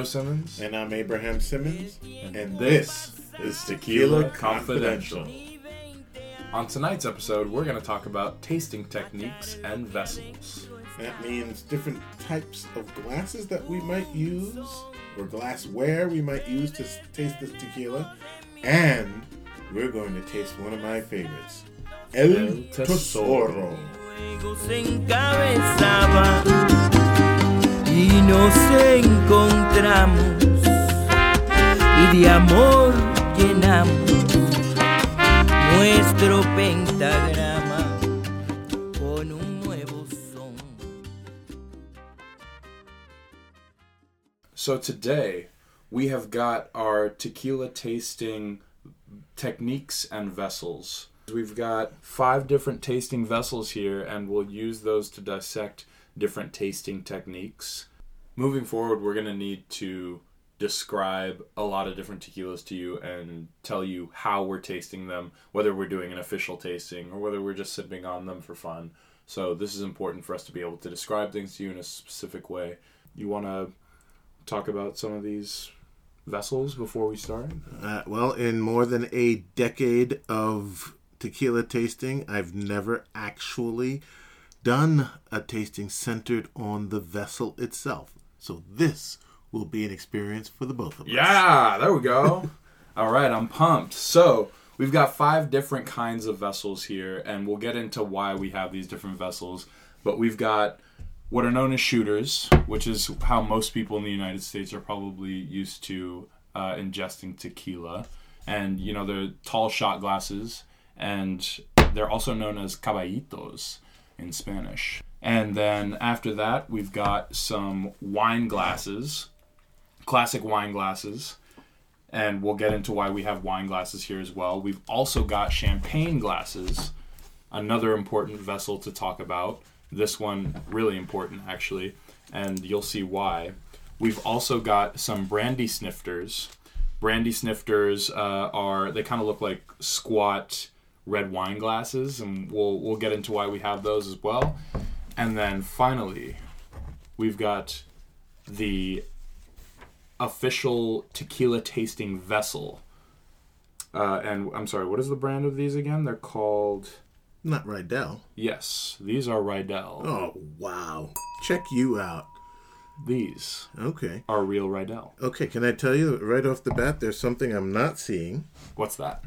Joe Simmons. And I'm Abraham Simmons. And And this this is Tequila Confidential. Confidential. On tonight's episode, we're going to talk about tasting techniques and vessels. That means different types of glasses that we might use, or glassware we might use to taste this tequila. And we're going to taste one of my favorites El, El Tesoro. Tesoro. Nos encontramos y de amor llenamos nuestro pentagrama. So today, we have got our tequila tasting techniques and vessels. We've got five different tasting vessels here, and we'll use those to dissect different tasting techniques. Moving forward, we're going to need to describe a lot of different tequilas to you and tell you how we're tasting them, whether we're doing an official tasting or whether we're just sipping on them for fun. So, this is important for us to be able to describe things to you in a specific way. You want to talk about some of these vessels before we start? Uh, well, in more than a decade of tequila tasting, I've never actually done a tasting centered on the vessel itself. So this will be an experience for the both of us. Yeah, there we go. All right, I'm pumped. So, we've got five different kinds of vessels here, and we'll get into why we have these different vessels. But we've got what are known as shooters, which is how most people in the United States are probably used to uh, ingesting tequila. And, you know, they're tall shot glasses, and they're also known as caballitos in Spanish. And then after that, we've got some wine glasses, classic wine glasses. And we'll get into why we have wine glasses here as well. We've also got champagne glasses, another important vessel to talk about. This one, really important actually, and you'll see why. We've also got some brandy snifters. Brandy snifters uh, are, they kind of look like squat red wine glasses, and we'll, we'll get into why we have those as well. And then finally, we've got the official tequila tasting vessel. Uh, and I'm sorry, what is the brand of these again? They're called. Not Riedel. Yes, these are Riedel. Oh, wow. Check you out. These Okay. are real Riedel. Okay, can I tell you right off the bat, there's something I'm not seeing. What's that?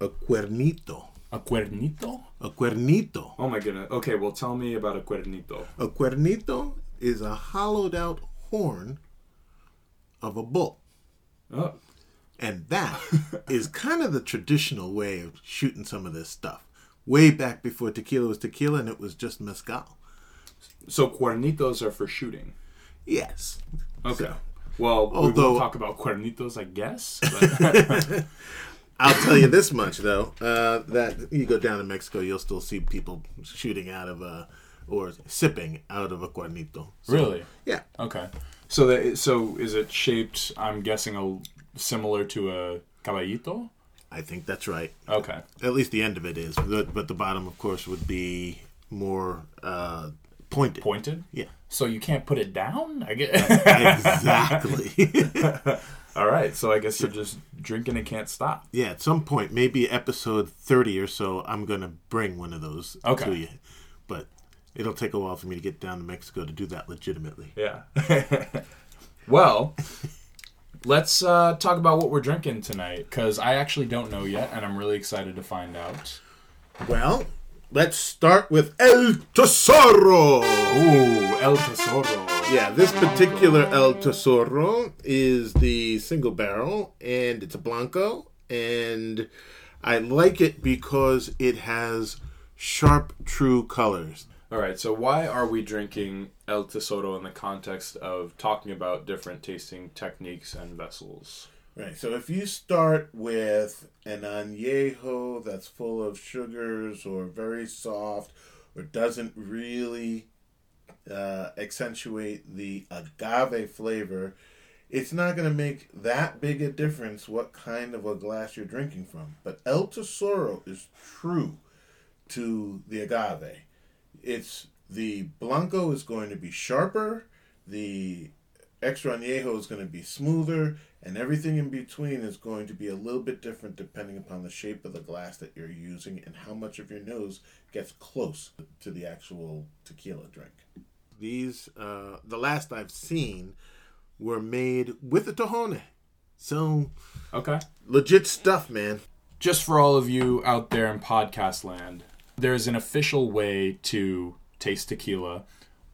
A cuernito. A cuernito? A cuernito. Oh my goodness. Okay, well, tell me about a cuernito. A cuernito is a hollowed out horn of a bull. Oh, And that is kind of the traditional way of shooting some of this stuff. Way back before tequila was tequila and it was just mezcal. so cuernitos are for shooting. Yes. Okay. Well, we Although- will talk about cuernitos, I guess. I'll tell you this much though, uh, that you go down to Mexico, you'll still see people shooting out of a or sipping out of a cuernito. So, really? Yeah. Okay. So that so is it shaped? I'm guessing a similar to a caballito. I think that's right. Okay. At least the end of it is, but, but the bottom, of course, would be more uh, pointed. Pointed. Yeah. So you can't put it down. I get. exactly. All right. So I guess you're just drinking and can't stop. yeah, at some point, maybe episode 30 or so, I'm going to bring one of those Okay. to you. But it'll take a while for me to get down to Mexico to do that legitimately. Yeah. well, let's uh, talk about what we're drinking tonight because I actually don't know yet, and I'm really excited to find out. Well, let's start with El Tesoro. Ooh, El Tesoro. Yeah, this particular El Tesoro is the single barrel, and it's a Blanco, and I like it because it has sharp, true colors. All right. So why are we drinking El Tesoro in the context of talking about different tasting techniques and vessels? Right, so if you start with an añejo that's full of sugars or very soft or doesn't really uh, accentuate the agave flavor, it's not going to make that big a difference what kind of a glass you're drinking from. But El Tesoro is true to the agave. It's the Blanco is going to be sharper, the extra añejo is going to be smoother, and everything in between is going to be a little bit different depending upon the shape of the glass that you're using and how much of your nose gets close to the actual tequila drink. These, uh, the last I've seen, were made with a tahona. So, Okay. legit stuff, man. just for all of you out there in podcast land, there's an official way to taste tequila.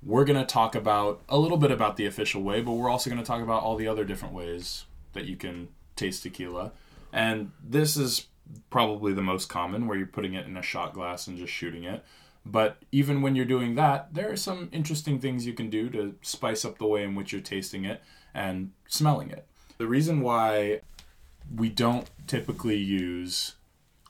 We're going to talk about a little bit about the official way, but we're also going to talk about all the other different ways that you can taste tequila. And this is probably the most common where you're putting it in a shot glass and just shooting it. But even when you're doing that, there are some interesting things you can do to spice up the way in which you're tasting it and smelling it. The reason why we don't typically use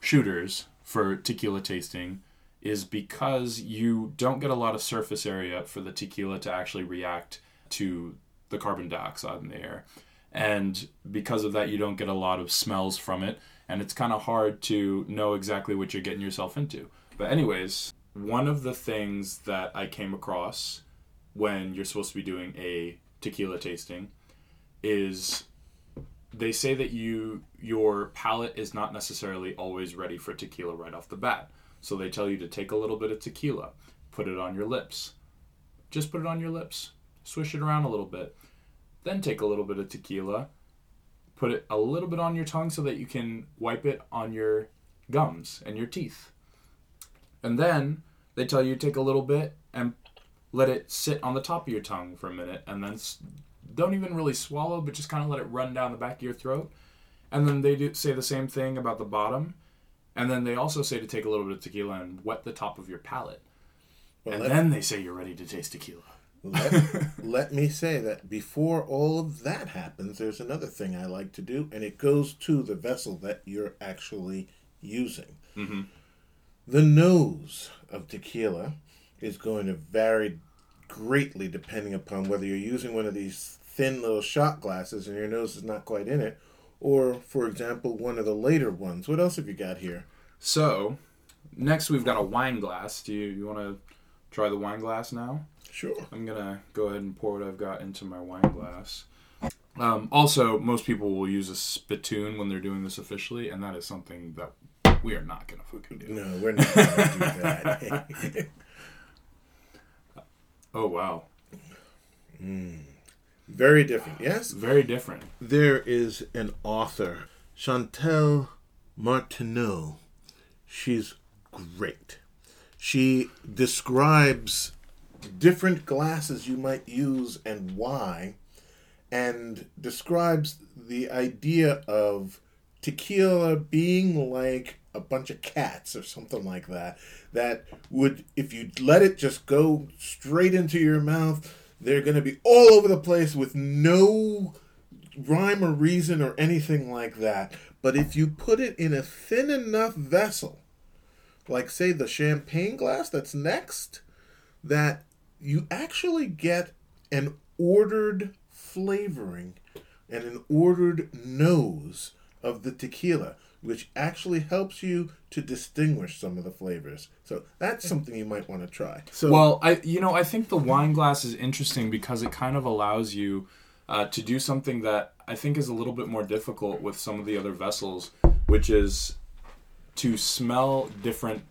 shooters for tequila tasting is because you don't get a lot of surface area for the tequila to actually react to the carbon dioxide in the air. And because of that, you don't get a lot of smells from it. And it's kind of hard to know exactly what you're getting yourself into. But, anyways, one of the things that I came across when you're supposed to be doing a tequila tasting is they say that you your palate is not necessarily always ready for tequila right off the bat. So they tell you to take a little bit of tequila, put it on your lips. Just put it on your lips. Swish it around a little bit. Then take a little bit of tequila, put it a little bit on your tongue so that you can wipe it on your gums and your teeth. And then they tell you to take a little bit and let it sit on the top of your tongue for a minute and then don't even really swallow, but just kind of let it run down the back of your throat. And then they do say the same thing about the bottom. And then they also say to take a little bit of tequila and wet the top of your palate. Well, and let- then they say you're ready to taste tequila. let, let me say that before all of that happens, there's another thing I like to do, and it goes to the vessel that you're actually using. Mhm. The nose of tequila is going to vary greatly depending upon whether you're using one of these thin little shot glasses and your nose is not quite in it, or, for example, one of the later ones. What else have you got here? So, next we've got a wine glass. Do you, you want to try the wine glass now? Sure. I'm gonna go ahead and pour what I've got into my wine glass. Um, also, most people will use a spittoon when they're doing this officially, and that is something that we are not gonna fucking do. No, we're not going to do that. Oh wow, hmm. Very different, yes? very different. there is an author, Chantal Martineau. She's great. She describes different glasses you might use and why, and describes the idea of tequila being like a bunch of cats or something like that. That would, if you let it just go straight into your mouth, they're going to be all over the place with no rhyme or reason or anything like that. But if you put it in a thin enough vessel, like say the champagne glass that's next, that you actually get an ordered flavoring and an ordered nose of the tequila, which actually helps you to distinguish some of the flavors. So that's something you might want to try. So Well, I you know I think the wine glass is interesting because it kind of allows you uh, to do something that I think is a little bit more difficult with some of the other vessels, which is to smell different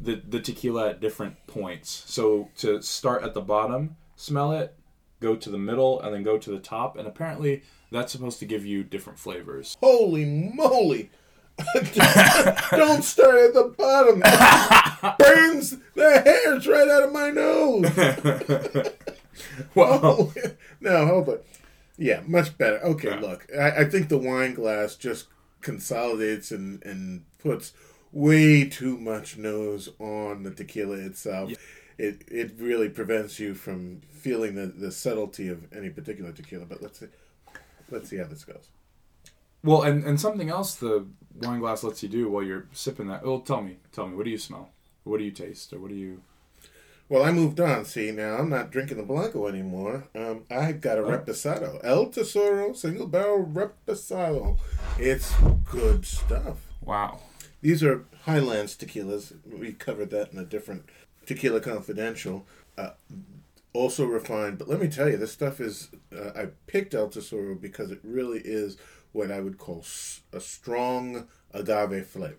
the the tequila at different points. So to start at the bottom, smell it, go to the middle, and then go to the top, and apparently that's supposed to give you different flavors. Holy moly! Don't start at the bottom. Burns the hairs right out of my nose. Well, Oh, no, hold on. Yeah, much better. Okay, look, I, I think the wine glass just consolidates and, and puts way too much nose on the tequila itself. It it really prevents you from feeling the, the subtlety of any particular tequila. But let's see, let's see how this goes. Well, and and something else the wine glass lets you do while you're sipping that. Well, tell me, tell me, what do you smell? What do you taste, or what do you? Well, I moved on. See, now I'm not drinking the Blanco anymore. Um, I've got a Reposado. El Tesoro Single Barrel Reposado. It's good stuff. Wow. These are Highlands tequilas. We covered that in a different Tequila Confidential. Uh, also refined. But let me tell you, this stuff is. Uh, I picked El Tesoro because it really is what I would call a strong agave flavor.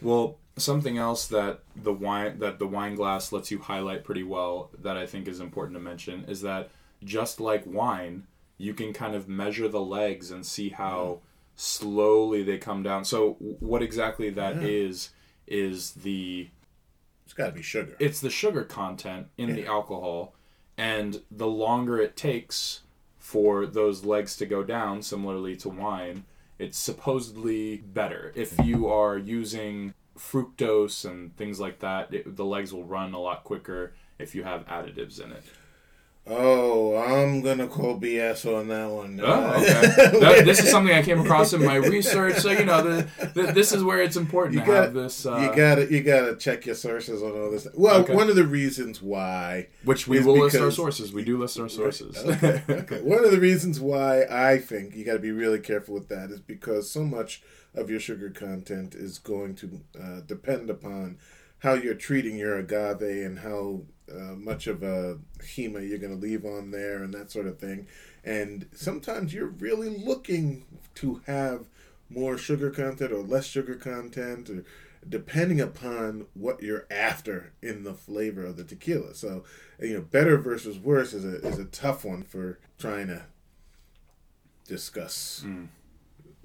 Well, something else that the wine that the wine glass lets you highlight pretty well that I think is important to mention is that just like wine, you can kind of measure the legs and see how slowly they come down. So what exactly that is Yeah. is the It's got to be sugar. it's the sugar content in the alcohol and the longer it takes for those legs to go down similarly to wine it's supposedly better. If you are using fructose and things like that it, the legs will run a lot quicker if you have additives in it oh, I'm gonna call BS on that one. oh, okay. That- this is something i came across in my research so you know the, the, this is where it's important You to got have this uh, you gotta you gotta check your sources on all this. Well, Okay. one of the reasons why which we will list our sources we do list our sources okay, okay. One of the reasons why I think you got to be really careful with that is because so much of your sugar content is going to uh, depend upon how you're treating your agave and how uh, much of a hema you're going to leave on there and that sort of thing. And sometimes you're really looking to have more sugar content or less sugar content or depending upon what you're after in the flavor of the tequila. So, you know, better versus worse is a is a tough one for trying to discuss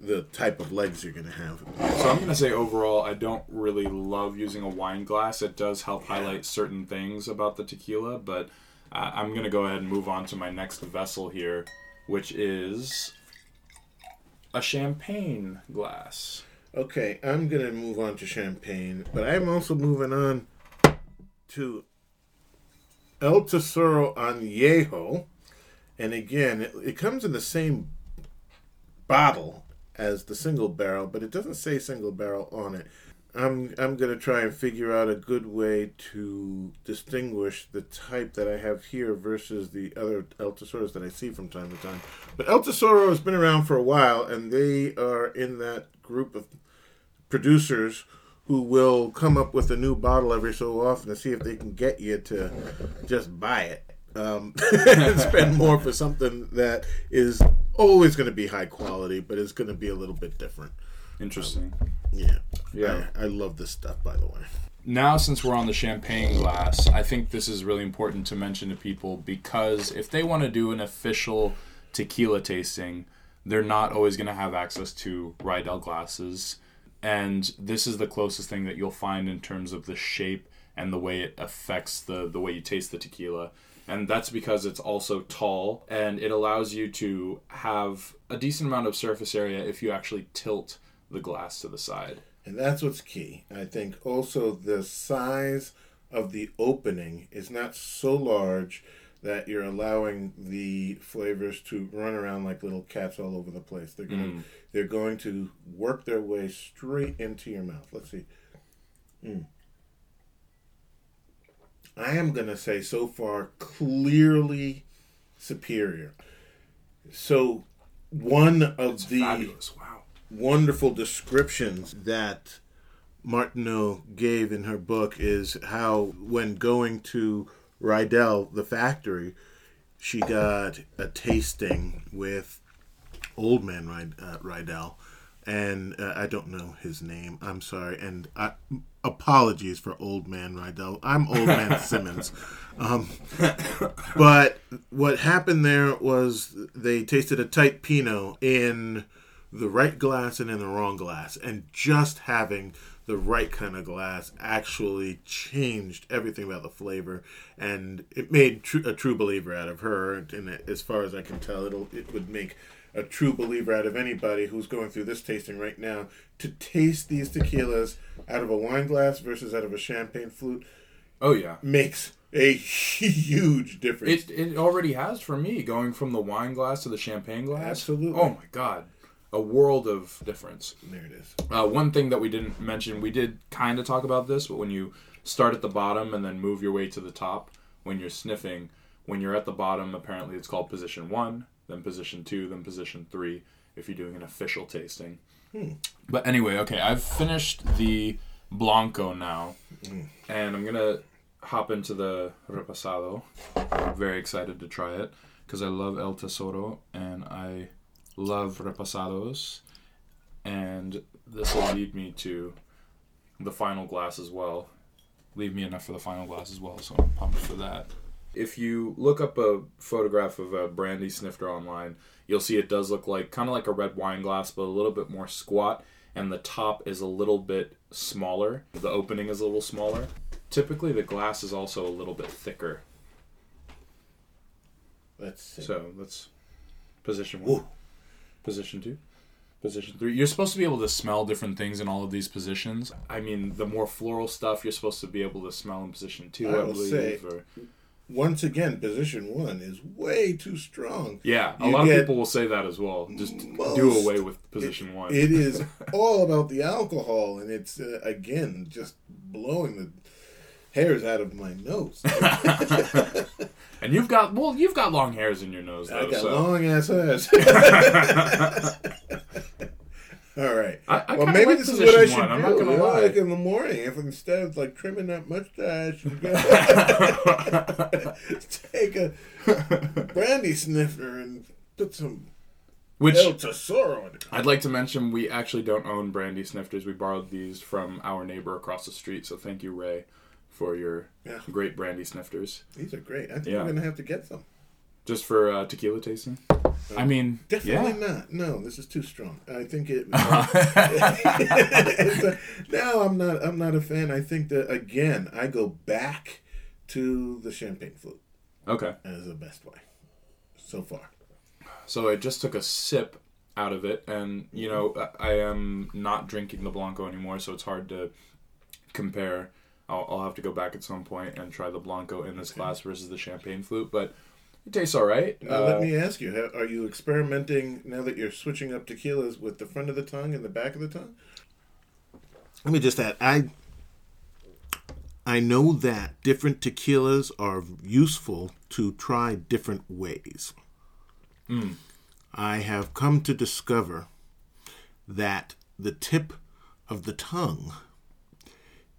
the type of legs you're going to have. So I'm going to say overall, I don't really love using a wine glass. It does help highlight certain things about the tequila, but uh, I'm going to go ahead and move on to my next vessel here, which is a champagne glass. Okay, I'm going to move on to champagne, but I'm also moving on to El Tesoro Añejo. And again, it, it comes in the same bottle as the single barrel, but it doesn't say single barrel on it. I'm I'm gonna try and figure out a good way to distinguish the type that I have here versus the other El Tesoros that I see from time to time. But El Tesoro has been around for a while, and they are in that group of producers who will come up with a new bottle every so often to see if they can get you to just buy it um, and spend more for something that is always going to be high quality, but it's going to be a little bit different. Interesting. Um, yeah, Yeah. I, I love this stuff, by the way. Now, since we're on the champagne glass, I think this is really important to mention to people because if they want to do an official tequila tasting, they're not always going to have access to Riedel glasses. And this is the closest thing that you'll find in terms of the shape and the way it affects the, the way you taste the tequila. And that's because it's also tall and it allows you to have a decent amount of surface area if you actually tilt the glass to the side. And that's what's key. I think also the size of the opening is not so large that you're allowing the flavors to run around like little cats all over the place. They're going to they're going to work their way straight into your mouth. Let's see. Mm. I am going to say so far clearly superior. So one of the Wow. wonderful descriptions that Martineau gave in her book is how when going to Riedel, the factory, she got a tasting with Old Man uh, Riedel, and uh, I don't know his name. I'm sorry, and I, apologies for Old Man Riedel. I'm Old Man Simmons. Um, but what happened there was they tasted a tight Pinot in the right glass and in the wrong glass, and just having the right kind of glass actually changed everything about the flavor, and it made tr- a true believer out of her. And as far as I can tell, it'll it would make a true believer out of anybody who's going through this tasting right now to taste these tequilas out of a wine glass versus out of a champagne flute Oh yeah. makes a huge difference. It it already has for me going from the wine glass to the champagne glass. Absolutely. Oh my god, a world of difference. there it is. Uh, one thing that we didn't mention, we did kind of talk about this, but when you start at the bottom and then move your way to the top, when you're sniffing, when you're at the bottom, apparently it's called position one, then position two, then position three. If you're doing an official tasting. Hmm. But anyway, okay, I've finished the Blanco now, hmm. and I'm gonna hop into the reposado. I'm very excited to try it because I love El Tesoro and I love reposados. And this will lead me to the final glass as well. Leave me enough for the final glass as well, so I'm pumped for that. If you look up a photograph of a brandy snifter online, you'll see it does look like kind of like a red wine glass, but a little bit more squat, and the top is a little bit smaller. The opening is a little smaller. Typically, the glass is also a little bit thicker. Let's see. So that's position one. Position two. Position three. You're supposed to be able to smell different things in all of these positions. I mean, the more floral stuff you're supposed to be able to smell in position two, I I, believe. say- or- Once again, position one is way too strong. yeah, a You lot of people will say that as well. Just do away with position one. It is all about the alcohol, and it's uh, again just blowing the hairs out of my nose. and you've got well, you've got long hairs in your nose though. I got so. long ass hairs. all right. I, I well, maybe like this is what I should one. I'm do. not gonna lie. Like in the morning, if instead of like trimming that mustache, and take a brandy sniffer and put some Which El Tesoro in it. I'd like to mention we actually don't own brandy snifters. We borrowed these from our neighbor across the street. So thank you, Ray, for your Yeah. great brandy snifters. These are great. I think Yeah. I'm gonna have to get some. Just for uh, tequila tasting. I mean, Definitely yeah. not. No, this is too strong. I think it. it's a- no, I'm not. I'm not a fan. I think that again, I go back to the champagne flute Okay. as the best way so far. So I just took a sip out of it, and you know I I am not drinking the blanco anymore, so it's hard to compare. I'll, I'll have to go back at some point and try the blanco in this glass versus the champagne flute, but it tastes all right. Now, Uh, let me ask you: ha- Are you experimenting now that you're switching up tequilas with the front of the tongue and the back of the tongue? Let me just add: I I know that different tequilas are useful to try different ways. I have come to discover that the tip of the tongue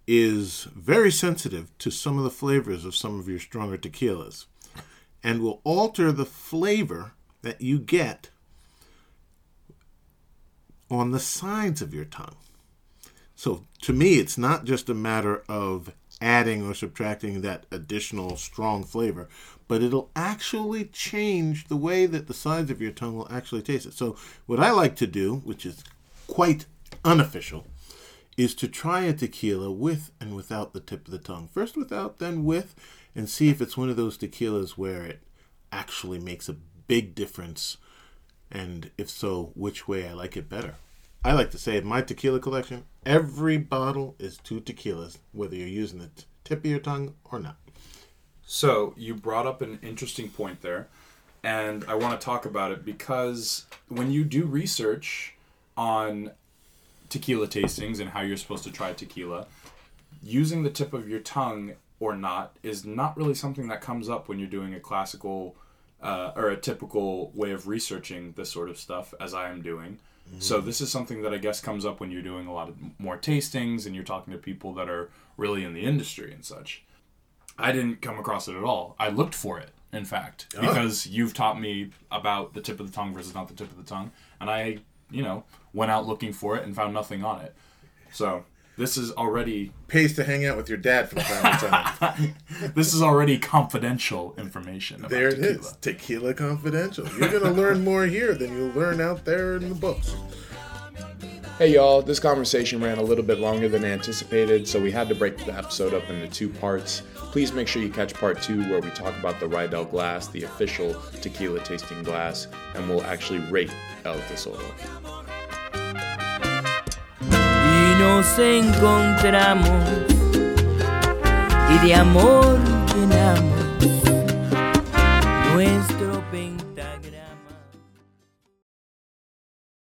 is very sensitive to some of the flavors of some of your stronger tequilas and will alter the flavor that you get on the sides of your tongue. So to me, it's not just a matter of adding or subtracting that additional strong flavor, but it'll actually change the way that the sides of your tongue will actually taste it. So what I like to do, which is quite unofficial, is to try a tequila with and without the tip of the tongue. First without, then with, and see if it's one of those tequilas where it actually makes a big difference, and if so, which way I like it better. I like to say in my tequila collection, every bottle is two tequilas, whether you're using the tip of your tongue or not. So you brought up an interesting point there, and I want to talk about it because when you do research on tequila tastings and how you're supposed to try tequila, using the tip of your tongue or not is not really something that comes up when you're doing a classical uh, or a typical way of researching this sort of stuff, as I am doing. So this is something that I guess comes up when you're doing a lot of more tastings and you're talking to people that are really in the industry and such. I didn't come across it at all. I looked for it, in fact, because you've taught me about the tip of the tongue versus not the tip of the tongue, and I, you know, went out looking for it and found nothing on it. So this is already Pays to hang out with your dad from time to time. this is already confidential information. About there it tequila. is, Tequila Confidential. You're going to learn more here than you'll learn out there in the books. Hey y'all, this conversation ran a little bit longer than anticipated, so we had to break the episode up into two parts. Please make sure you catch part two where we talk about the Riedel glass, the official tequila tasting glass, and we'll actually rate El Tesoro. nos encontramos. Y de amor llenamos